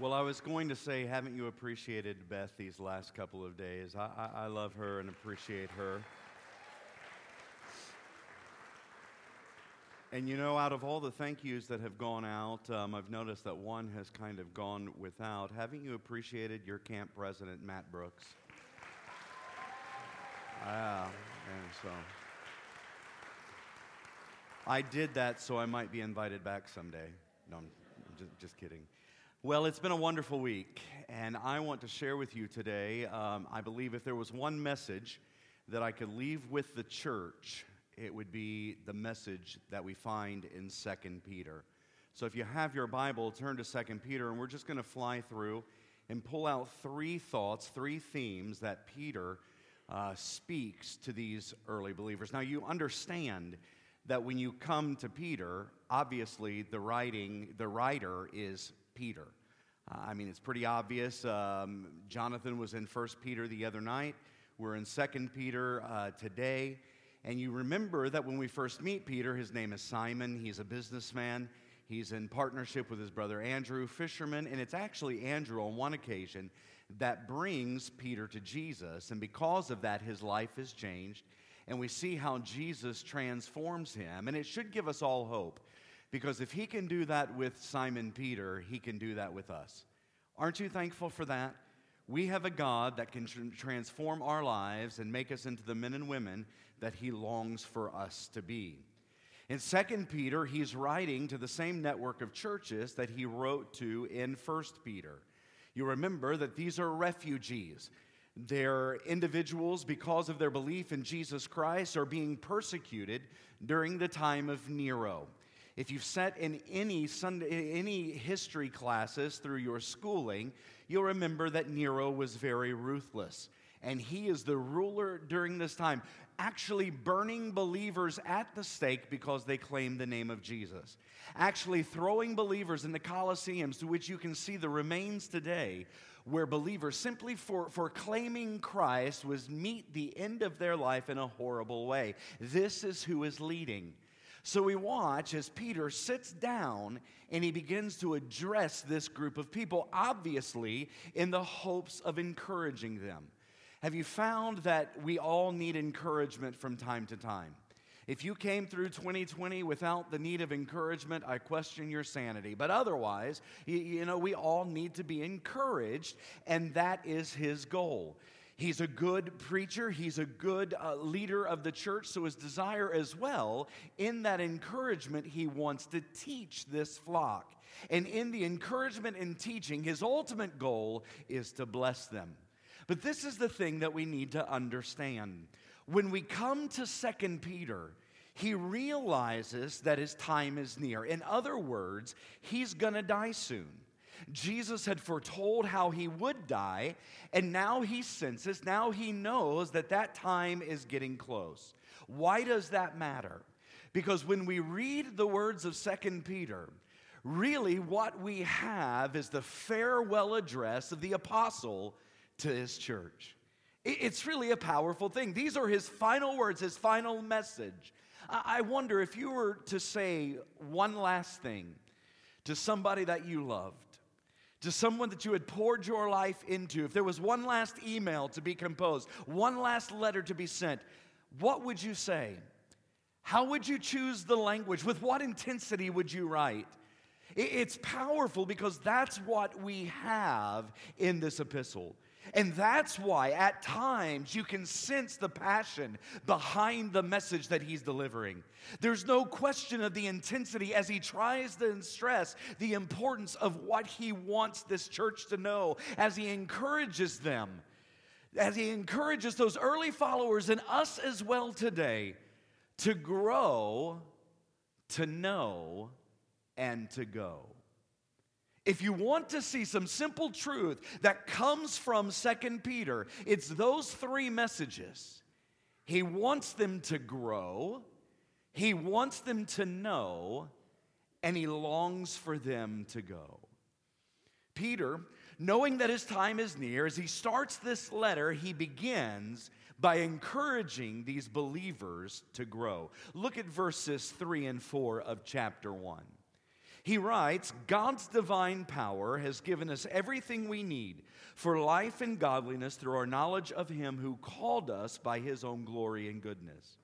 Well, I was going to say, haven't you appreciated Beth these last couple of days? I, I, I love her and appreciate her. And you know, out of all the thank yous that have gone out, um, I've noticed that one has kind of gone without. Haven't you appreciated your camp president, Matt Brooks? Yeah, and so. I did that so I might be invited back someday. No, I'm just, just kidding. Well, it's been a wonderful week, and I want to share with you today. Um, I believe if there was one message that I could leave with the church, it would be the message that we find in 2 Peter. So if you have your Bible, turn to 2 Peter, and we're just going to fly through and pull out three thoughts, three themes that Peter uh, speaks to these early believers. Now, you understand that when you come to Peter, obviously the writing, the writer is Peter. Uh, I mean, it's pretty obvious. Um, Jonathan was in First Peter the other night. We're in Second Peter uh, today. And you remember that when we first meet Peter, his name is Simon. He's a businessman. He's in partnership with his brother Andrew, fisherman. And it's actually Andrew on one occasion that brings Peter to Jesus. And because of that, his life is changed. And we see how Jesus transforms him. And it should give us all hope because if he can do that with Simon Peter, he can do that with us. Aren't you thankful for that? We have a God that can tr- transform our lives and make us into the men and women that he longs for us to be. In 2 Peter, he's writing to the same network of churches that he wrote to in 1 Peter. You remember that these are refugees. They're individuals, because of their belief in Jesus Christ, are being persecuted during the time of Nero. If you've sat in any Sunday, any history classes through your schooling, you'll remember that Nero was very ruthless. And he is the ruler during this time, actually burning believers at the stake because they claim the name of Jesus. Actually throwing believers in the Colosseums, to which you can see the remains today, where believers simply for, for claiming Christ was meet the end of their life in a horrible way. This is who is leading. So we watch as Peter sits down and he begins to address this group of people, obviously in the hopes of encouraging them. Have you found that we all need encouragement from time to time? If you came through 2020 without the need of encouragement, I question your sanity. But otherwise, you, know, we all need to be encouraged, and that is his goal. He's a good preacher. He's a good uh, leader of the church. So, his desire as well, in that encouragement, he wants to teach this flock. And in the encouragement and teaching, his ultimate goal is to bless them. But this is the thing that we need to understand. When we come to Second Peter, he realizes that his time is near. In other words, he's going to die soon. Jesus had foretold how he would die, and now he senses, now he knows that that time is getting close. Why does that matter? Because when we read the words of Second Peter, really what we have is the farewell address of the apostle to his church. It's really a powerful thing. These are his final words, his final message. I wonder if you were to say one last thing to somebody that you loved, to someone that you had poured your life into, if there was one last email to be composed, one last letter to be sent, what would you say? How would you choose the language? With what intensity would you write? It's powerful because that's what we have in this epistle. And that's why at times you can sense the passion behind the message that he's delivering. There's no question of the intensity as he tries to stress the importance of what he wants this church to know, as he encourages them, as he encourages those early followers and us as well today to grow, to know, and to go. If you want to see some simple truth that comes from Second Peter, it's those three messages. He wants them to grow, he wants them to know, and he longs for them to go. Peter, knowing that his time is near, as he starts this letter, he begins by encouraging these believers to grow. Look at verses 3 and 4 of chapter 1. He writes God's divine power has given us everything we need for life and godliness through our knowledge of Him who called us by His own glory and goodness.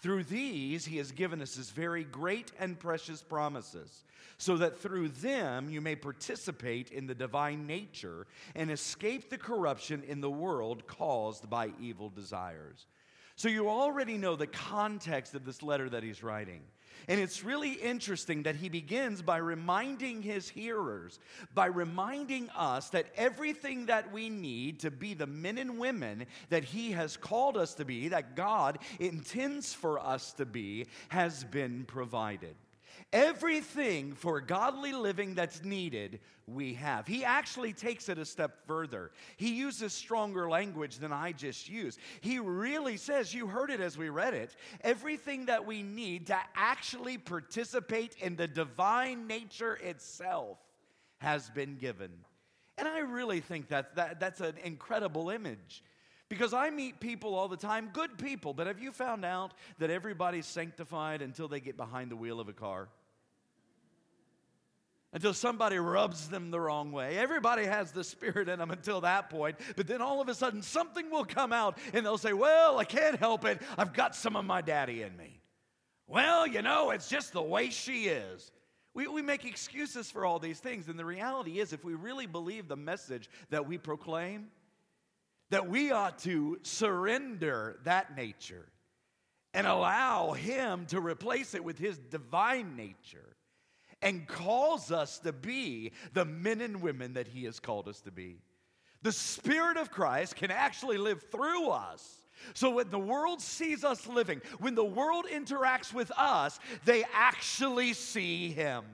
Through these, He has given us His very great and precious promises, so that through them you may participate in the divine nature and escape the corruption in the world caused by evil desires. So, you already know the context of this letter that he's writing. And it's really interesting that he begins by reminding his hearers, by reminding us that everything that we need to be the men and women that he has called us to be, that God intends for us to be, has been provided. Everything for godly living that's needed, we have. He actually takes it a step further. He uses stronger language than I just used. He really says, you heard it as we read it, everything that we need to actually participate in the divine nature itself has been given. And I really think that, that that's an incredible image. Because I meet people all the time, good people, but have you found out that everybody's sanctified until they get behind the wheel of a car? until somebody rubs them the wrong way. Everybody has the Spirit in them until that point, but then all of a sudden something will come out and they'll say, Well, I can't help it. I've got some of my daddy in me. Well, you know, it's just the way she is. We, we make excuses for all these things, and the reality is, if we really believe the message that we proclaim, that we ought to surrender that nature and allow Him to replace it with His divine nature and calls us to be the men and women that He has called us to be. The Spirit of Christ can actually live through us. So when the world sees us living, when the world interacts with us, they actually see Him.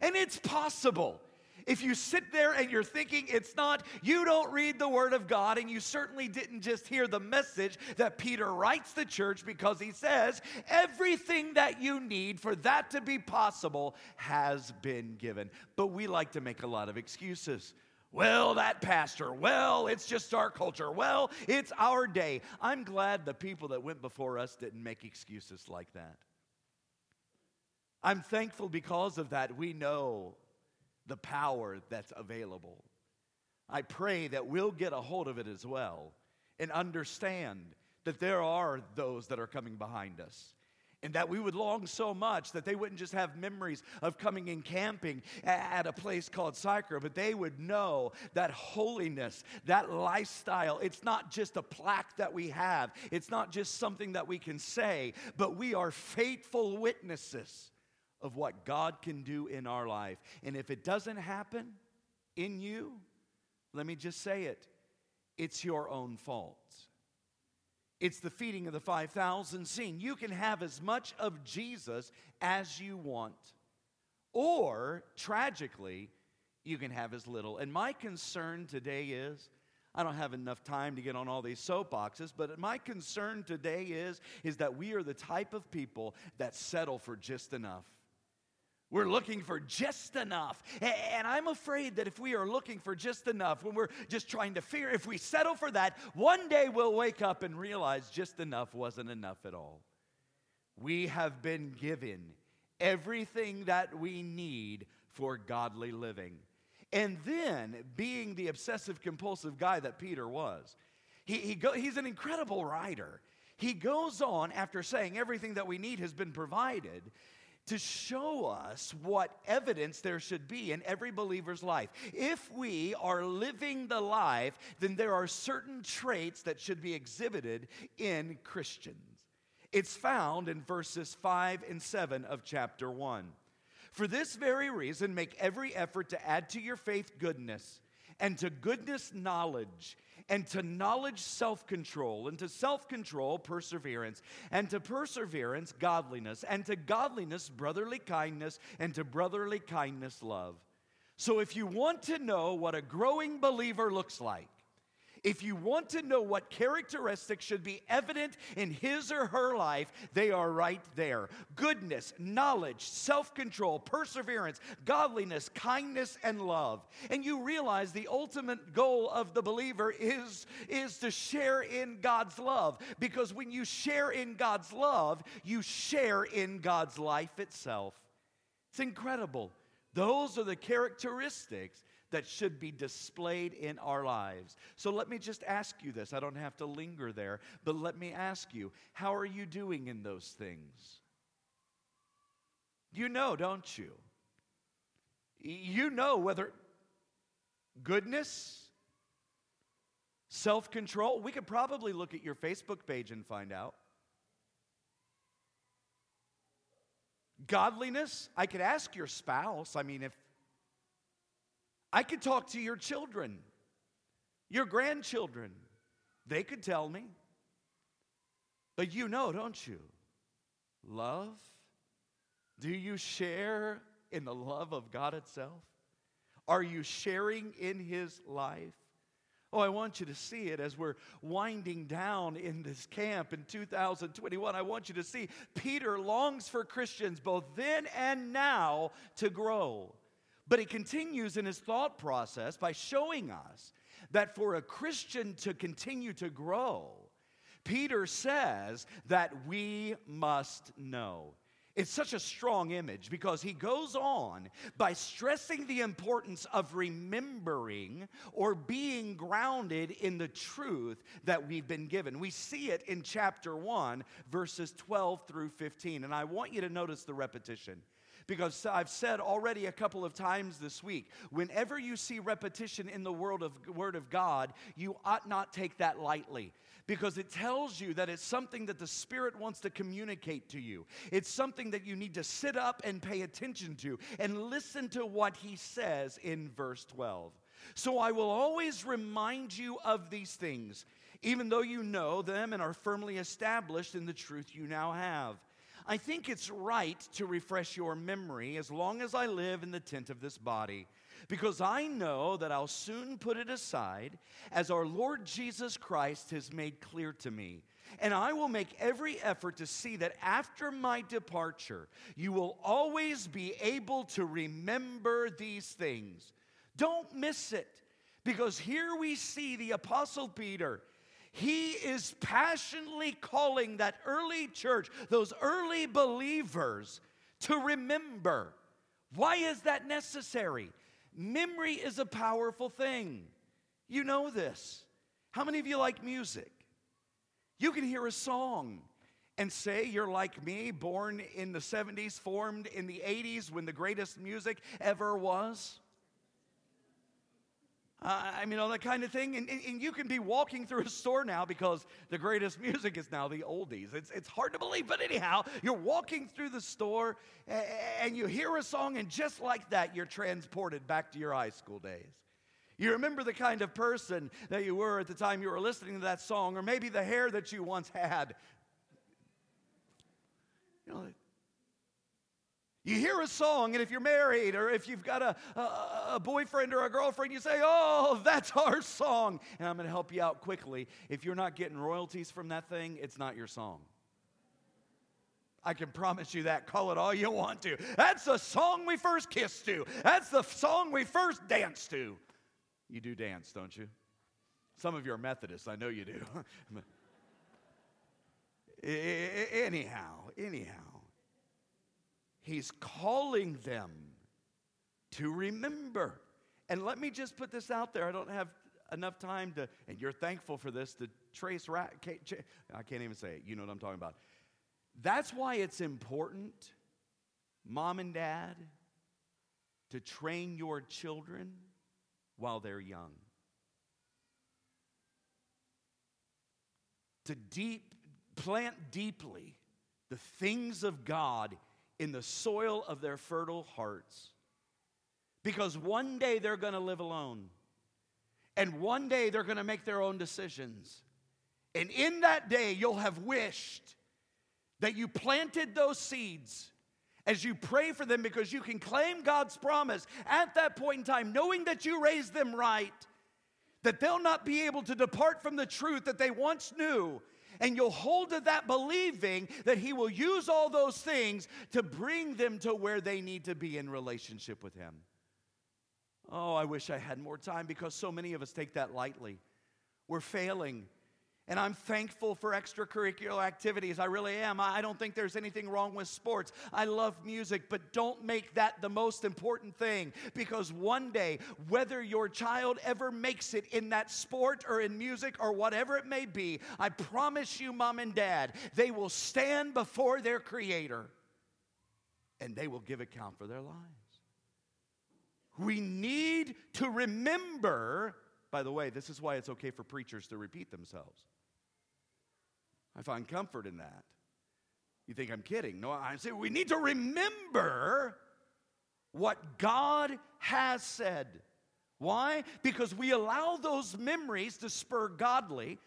And it's possible. If you sit there and you're thinking it's not, you don't read the Word of God, and you certainly didn't just hear the message that Peter writes the church because he says, everything that you need for that to be possible has been given. But we like to make a lot of excuses. Well, that pastor. Well, it's just our culture. Well, it's our day. I'm glad the people that went before us didn't make excuses like that. I'm thankful because of that. We know the power that's available. I pray that we'll get a hold of it as well and understand that there are those that are coming behind us. And that we would long so much that they wouldn't just have memories of coming and camping at a place called Sychar, but they would know that holiness, that lifestyle, it's not just a plaque that we have, it's not just something that we can say, but we are faithful witnesses of what God can do in our life. And if it doesn't happen in you, let me just say it it's your own fault. It's the feeding of the 5,000 scene. You can have as much of Jesus as you want, or tragically, you can have as little. And my concern today is I don't have enough time to get on all these soapboxes, but my concern today is, is that we are the type of people that settle for just enough. We're looking for just enough. And I'm afraid that if we are looking for just enough, when we're just trying to figure, if we settle for that, one day we'll wake up and realize just enough wasn't enough at all. We have been given everything that we need for godly living. And then, being the obsessive compulsive guy that Peter was, he, he go, he's an incredible writer. He goes on after saying everything that we need has been provided to show us what evidence there should be in every believer's life. If we are living the life, then there are certain traits that should be exhibited in Christians. It's found in verses 5 and 7 of chapter 1. For this very reason, make every effort to add to your faith goodness, and to goodness, knowledge and to knowledge, self control, and to self control, perseverance, and to perseverance, godliness, and to godliness, brotherly kindness, and to brotherly kindness, love. So, if you want to know what a growing believer looks like, if you want to know what characteristics should be evident in his or her life, they are right there goodness, knowledge, self control, perseverance, godliness, kindness, and love. And you realize the ultimate goal of the believer is, is to share in God's love. Because when you share in God's love, you share in God's life itself. It's incredible. Those are the characteristics that should be displayed in our lives. So let me just ask you this. I don't have to linger there, but let me ask you how are you doing in those things? You know, don't you? You know whether goodness, self control, we could probably look at your Facebook page and find out. Godliness, I could ask your spouse. I mean, if I could talk to your children, your grandchildren, they could tell me. But you know, don't you? Love? Do you share in the love of God itself? Are you sharing in His life? Oh, I want you to see it as we're winding down in this camp in 2021. I want you to see Peter longs for Christians both then and now to grow. But he continues in his thought process by showing us that for a Christian to continue to grow, Peter says that we must know. It's such a strong image because he goes on by stressing the importance of remembering or being grounded in the truth that we've been given. We see it in chapter 1, verses 12 through 15. And I want you to notice the repetition because I've said already a couple of times this week whenever you see repetition in the word of, word of God, you ought not take that lightly because it tells you that it's something that the Spirit wants to communicate to you. It's something that you need to sit up and pay attention to and listen to what He says in verse 12. So I will always remind you of these things, even though you know them and are firmly established in the truth you now have. I think it's right to refresh your memory as long as I live in the tent of this body, because I know that I'll soon put it aside as our Lord Jesus Christ has made clear to me. And I will make every effort to see that after my departure, you will always be able to remember these things. Don't miss it, because here we see the Apostle Peter he is passionately calling that early church, those early believers, to remember. Why is that necessary? Memory is a powerful thing. You know this. How many of you like music? You can hear a song and say you're like me, born in the 70s, formed in the 80s when the greatest music ever was. Uh, I mean, all that kind of thing. And, and, and, you can be walking through a store now because the greatest music is now the oldies. It's, it's hard to believe, but anyhow, you're walking through the store and, and you hear a song, and just like that, you're transported back to your high school days. You remember the kind of person that you were at the time you were listening to that song, or maybe the hair that you once had. You know, you hear a song, and if you're married or if you've got a, a, a, boyfriend or a girlfriend, you say, Oh, that's our song. And I'm going to help you out quickly. If you're not getting royalties from that thing, it's not your song. I can promise you that. Call it all you want to. That's the song we first kissed to, that's the song we first danced to. You do dance, don't you? Some of you are Methodists, I know you do. anyhow, anyhow. He's calling them to remember. And let me just put this out there. I don't have enough time to, and you're thankful for this, to trace, I can't even say it. You know what I'm talking about. That's why it's important, mom and dad, to train your children while they're young. To deep, plant deeply the things of God in the soil of their fertile hearts. Because one day they're going to live alone. And one day they're going to make their own decisions. And in that day, you'll have wished that you planted those seeds as you pray for them because you can claim God's promise at that point in time, knowing that you raised them right, that they'll not be able to depart from the truth that they once knew and you'll hold to that believing that He will use all those things to bring them to where they need to be in relationship with Him. Oh, I wish I had more time because so many of us take that lightly. We're failing. And I'm thankful for extracurricular activities. I really am. I don't think there's anything wrong with sports. I love music, but don't make that the most important thing because one day, whether your child ever makes it in that sport or in music or whatever it may be, I promise you, mom and dad, they will stand before their creator and they will give account for their lives. We need to remember, by the way, this is why it's okay for preachers to repeat themselves. I find comfort in that. You think I'm kidding? No, I'm saying we need to remember what God has said. Why? Because we allow those memories to spur godly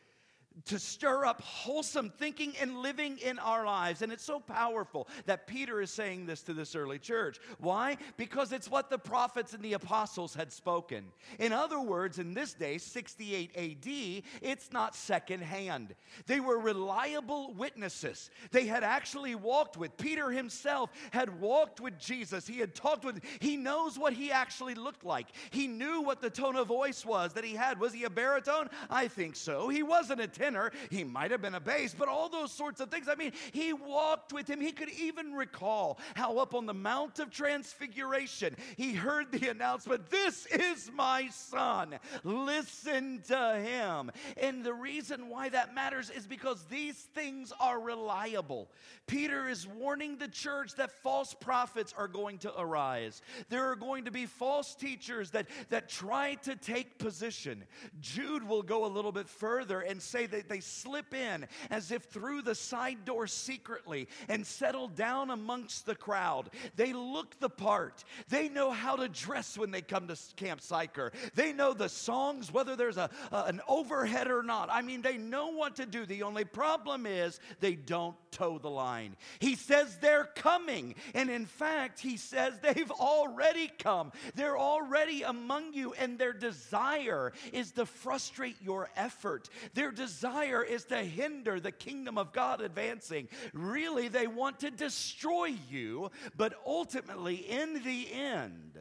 to stir up wholesome thinking and living in our lives. And it's so powerful that Peter is saying this to this early church. Why? Because it's what the prophets and the apostles had spoken. In other words, in this day, 68 AD, it's not secondhand. They were reliable witnesses. They had actually walked with, Peter himself had walked with Jesus. He had talked with, he knows what he actually looked like. He knew what the tone of voice was that he had. Was he a baritone? I think so. He wasn't a. He might have been a bass, but all those sorts of things. I mean, he walked with him. He could even recall how up on the Mount of Transfiguration, he heard the announcement This is my son. Listen to him. And the reason why that matters is because these things are reliable. Peter is warning the church that false prophets are going to arise. There are going to be false teachers that, that try to take position. Jude will go a little bit further and say that they slip in as if through the side door secretly and settle down amongst the crowd. They look the part. They know how to dress when they come to Camp Sychar. They know the songs, whether there's a, a, an overhead or not. I mean, they know what to do. The only problem is they don't toe the line. He says they're coming. And in fact, he says they've already come. They're already among you, and their desire is to frustrate your effort. Their desire desire is to hinder the kingdom of God advancing. Really, they want to destroy you, but ultimately, in the end,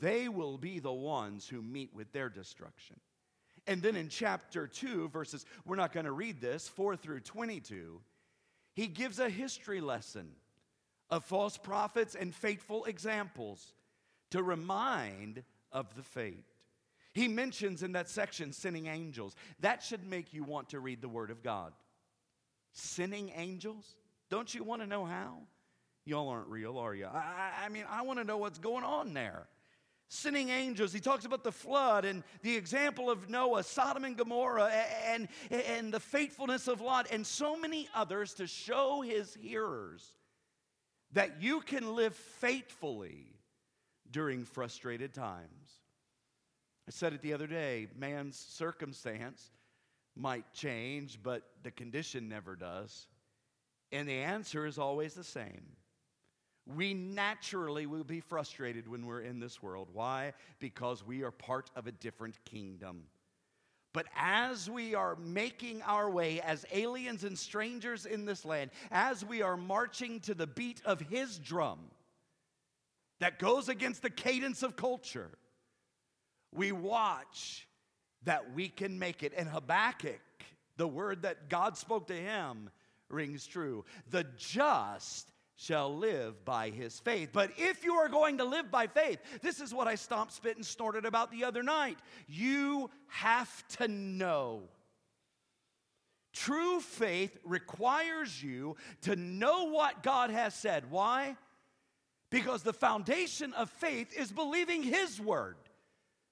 they will be the ones who meet with their destruction. And then in chapter 2, verses, we're not going to read this, 4 through 22, he gives a history lesson of false prophets and faithful examples to remind of the fate. He mentions in that section sinning angels. That should make you want to read the Word of God. Sinning angels? Don't you want to know how? Y'all aren't real, are you? I, I mean, I want to know what's going on there. Sinning angels, he talks about the flood and the example of Noah, Sodom and Gomorrah, and, and the faithfulness of Lot, and so many others to show his hearers that you can live faithfully during frustrated times. I said it the other day man's circumstance might change, but the condition never does. And the answer is always the same. We naturally will be frustrated when we're in this world. Why? Because we are part of a different kingdom. But as we are making our way as aliens and strangers in this land, as we are marching to the beat of his drum that goes against the cadence of culture, we watch that we can make it. And Habakkuk, the word that God spoke to him, rings true. The just shall live by his faith. But if you are going to live by faith, this is what I stomped, spit, and snorted about the other night. You have to know. True faith requires you to know what God has said. Why? Because the foundation of faith is believing His word.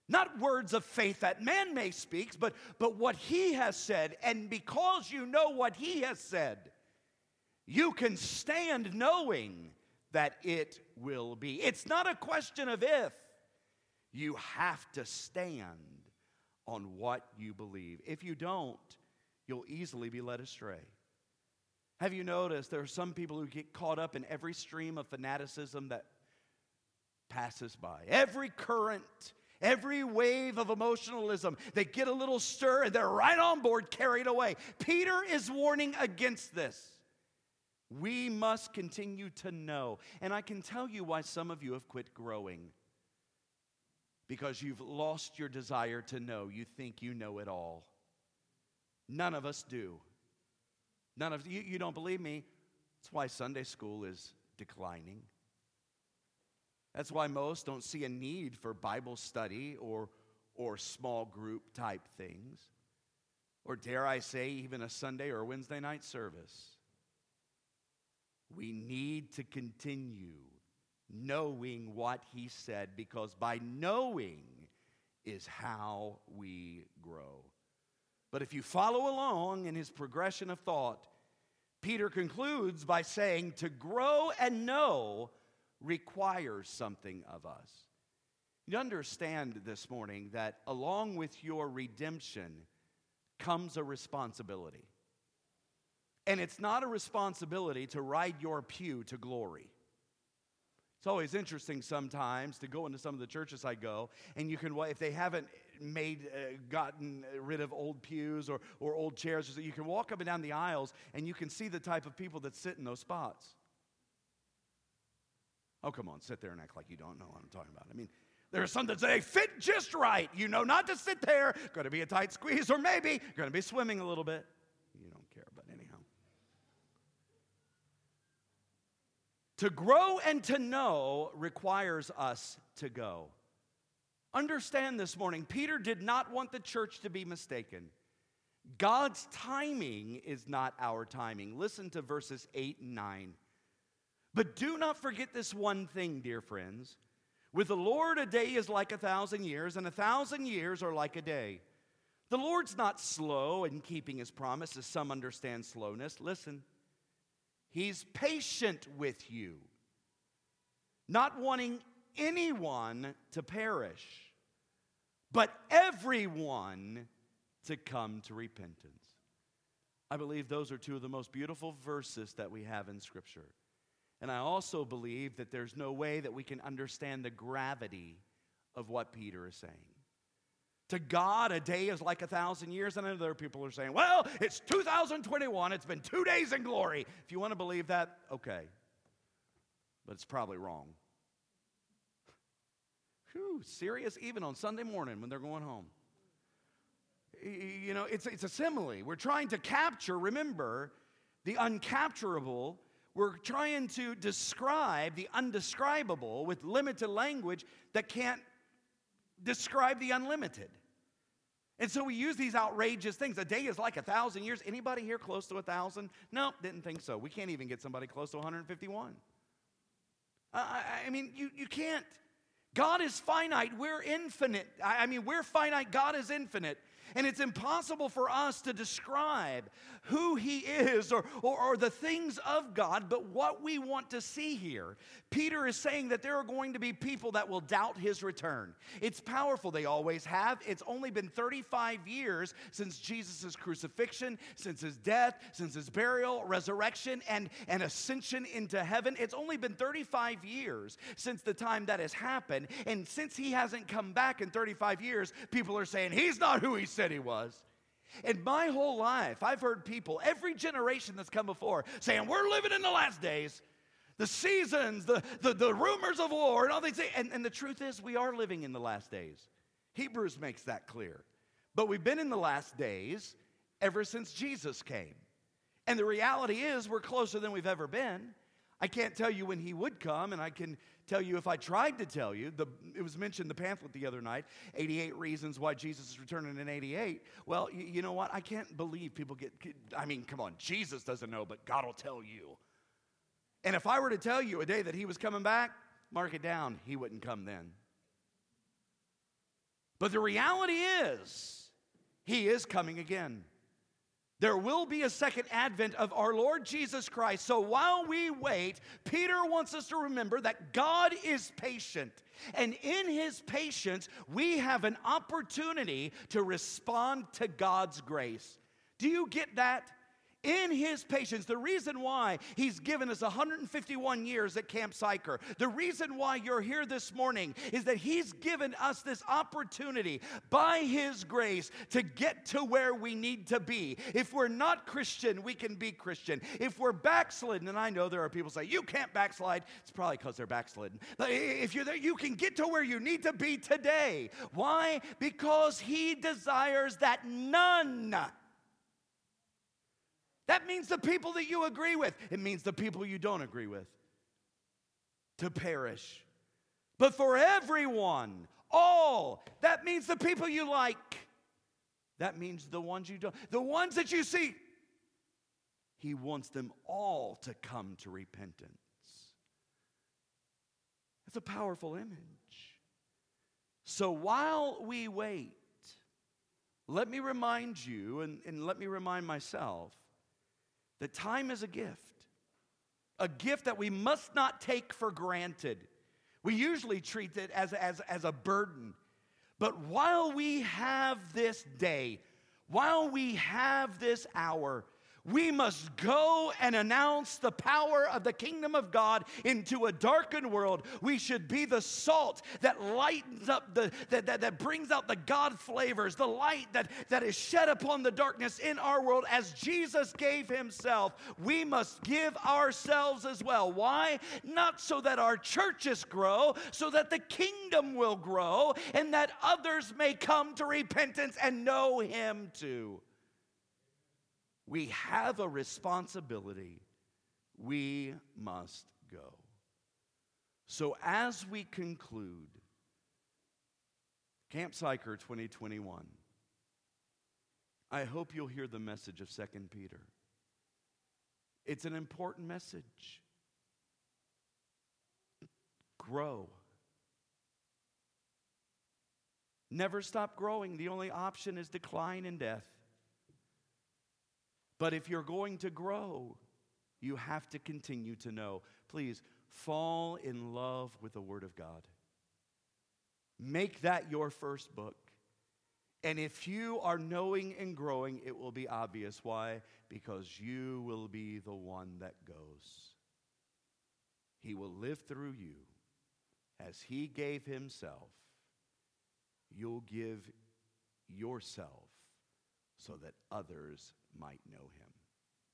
Not words of faith that man may speak, but, but what he has said. And because you know what he has said, you can stand knowing that it will be. It's not a question of if, you have to stand on what you believe. If you don't, you'll easily be led astray. Have you noticed there are some people who get caught up in every stream of fanaticism that passes by, every current Every wave of emotionalism, they get a little stir and they're right on board, carried away. Peter is warning against this. We must continue to know. And I can tell you why some of you have quit growing. Because you've lost your desire to know. You think you know it all. None of us do. None of you, you don't believe me. That's why Sunday school is declining. That's why most don't see a need for Bible study or, or small group type things, or dare I say, even a Sunday or Wednesday night service. We need to continue knowing what he said because by knowing is how we grow. But if you follow along in his progression of thought, Peter concludes by saying, To grow and know requires something of us. You understand this morning that along with your redemption comes a responsibility. And it's not a responsibility to ride your pew to glory. It's always interesting sometimes to go into some of the churches I go, and you can, if they haven't made, uh, gotten rid of old pews or, or old chairs, you can walk up and down the aisles and you can see the type of people that sit in those spots. Oh, come on, sit there and act like you don't know what I'm talking about. I mean, there are some that say, fit just right. You know not to sit there. To be a tight squeeze, or maybe to be swimming a little bit. You don't care, but anyhow. To grow and to know requires us to go. Understand this morning, Peter did not want the church to be mistaken. God's timing is not our timing. Listen to verses 8 and 9. But do not forget this one thing, dear friends. With the Lord, a day is like a thousand years, and a thousand years are like a day. The Lord's not slow in keeping his promise, as some understand slowness. Listen. He's patient with you, not wanting anyone to perish, but everyone to come to repentance. I believe those are two of the most beautiful verses that we have in Scripture. And I also believe that there's no way that we can understand the gravity of what Peter is saying. To God, a day is like a thousand years. And other people are saying, well, it's 2021. It's been two days in glory. If you want to believe that, okay. But it's probably wrong. Whew, serious? Even on Sunday morning when they're going home. You know, it's, it's a simile. We're trying to capture, remember, the uncapturable. We're trying to describe the undescribable with limited language that can't describe the unlimited. And so we use these outrageous things. A day is like a thousand years. Anybody here close to a thousand? No, didn't think so. We can't even get somebody close to 151. Uh, I mean, you, you can't. God is finite. We're infinite. I mean, we're finite. God is infinite. And it's impossible for us to describe who He is or, or, or, the things of God, but what we want to see here. Peter is saying that there are going to be people that will doubt His return. It's powerful, they always have. It's only been 35 years since Jesus' crucifixion, since His death, since His burial, resurrection, and, and ascension into heaven. It's only been 35 years since the time that has happened. And since He hasn't come back in 35 years, people are saying, He's not who He said He was. In my whole life, I've heard people, every generation that's come before, saying, We're living in the last days. The seasons, the, the, the rumors of war, and all these things. And, and the truth is, we are living in the last days. Hebrews makes that clear. But we've been in the last days ever since Jesus came. And the reality is, we're closer than we've ever been. I can't tell you when he would come, and I can tell you if I tried to tell you. The, it was mentioned the pamphlet the other night 88 reasons why Jesus is returning in 88. Well, you, you know what? I can't believe people get, I mean, come on, Jesus doesn't know, but God will tell you. And if I were to tell you a day that he was coming back, mark it down, he wouldn't come then. But the reality is, he is coming again. There will be a second advent of our Lord Jesus Christ. So while we wait, Peter wants us to remember that God is patient. And in his patience, we have an opportunity to respond to God's grace. Do you get that? In his patience, the reason why he's given us 151 years at Camp Sychar, the reason why you're here this morning is that he's given us this opportunity by his grace to get to where we need to be. If we're not Christian, we can be Christian. If we're backslidden, and I know there are people say, you can't backslide, it's probably because they're backslidden. But if you're there, you can get to where you need to be today. Why? Because he desires that none That means the people that you agree with. It means the people you don't agree with to perish. But for everyone, all, that means the people you like. That means the ones you don't. The ones that you see, he wants them all to come to repentance. It's a powerful image. So while we wait, let me remind you and, and let me remind myself that time is a gift, a gift that we must not take for granted. We usually treat it as, as, as a burden. But while we have this day, while we have this hour, we must go and announce the power of the kingdom of God into a darkened world. We should be the salt that lightens up the that, that, that brings out the God flavors, the light that, that is shed upon the darkness in our world as Jesus gave himself. We must give ourselves as well. Why? Not so that our churches grow, so that the kingdom will grow and that others may come to repentance and know him too. We have a responsibility. We must go. So, as we conclude Camp Sychar 2021, I hope you'll hear the message of 2 Peter. It's an important message. Grow. Never stop growing. The only option is decline and death. But if you're going to grow, you have to continue to know. Please fall in love with the Word of God. Make that your first book. And if you are knowing and growing, it will be obvious. Why? Because you will be the one that goes. He will live through you. As He gave Himself, you'll give yourself so that others might know him.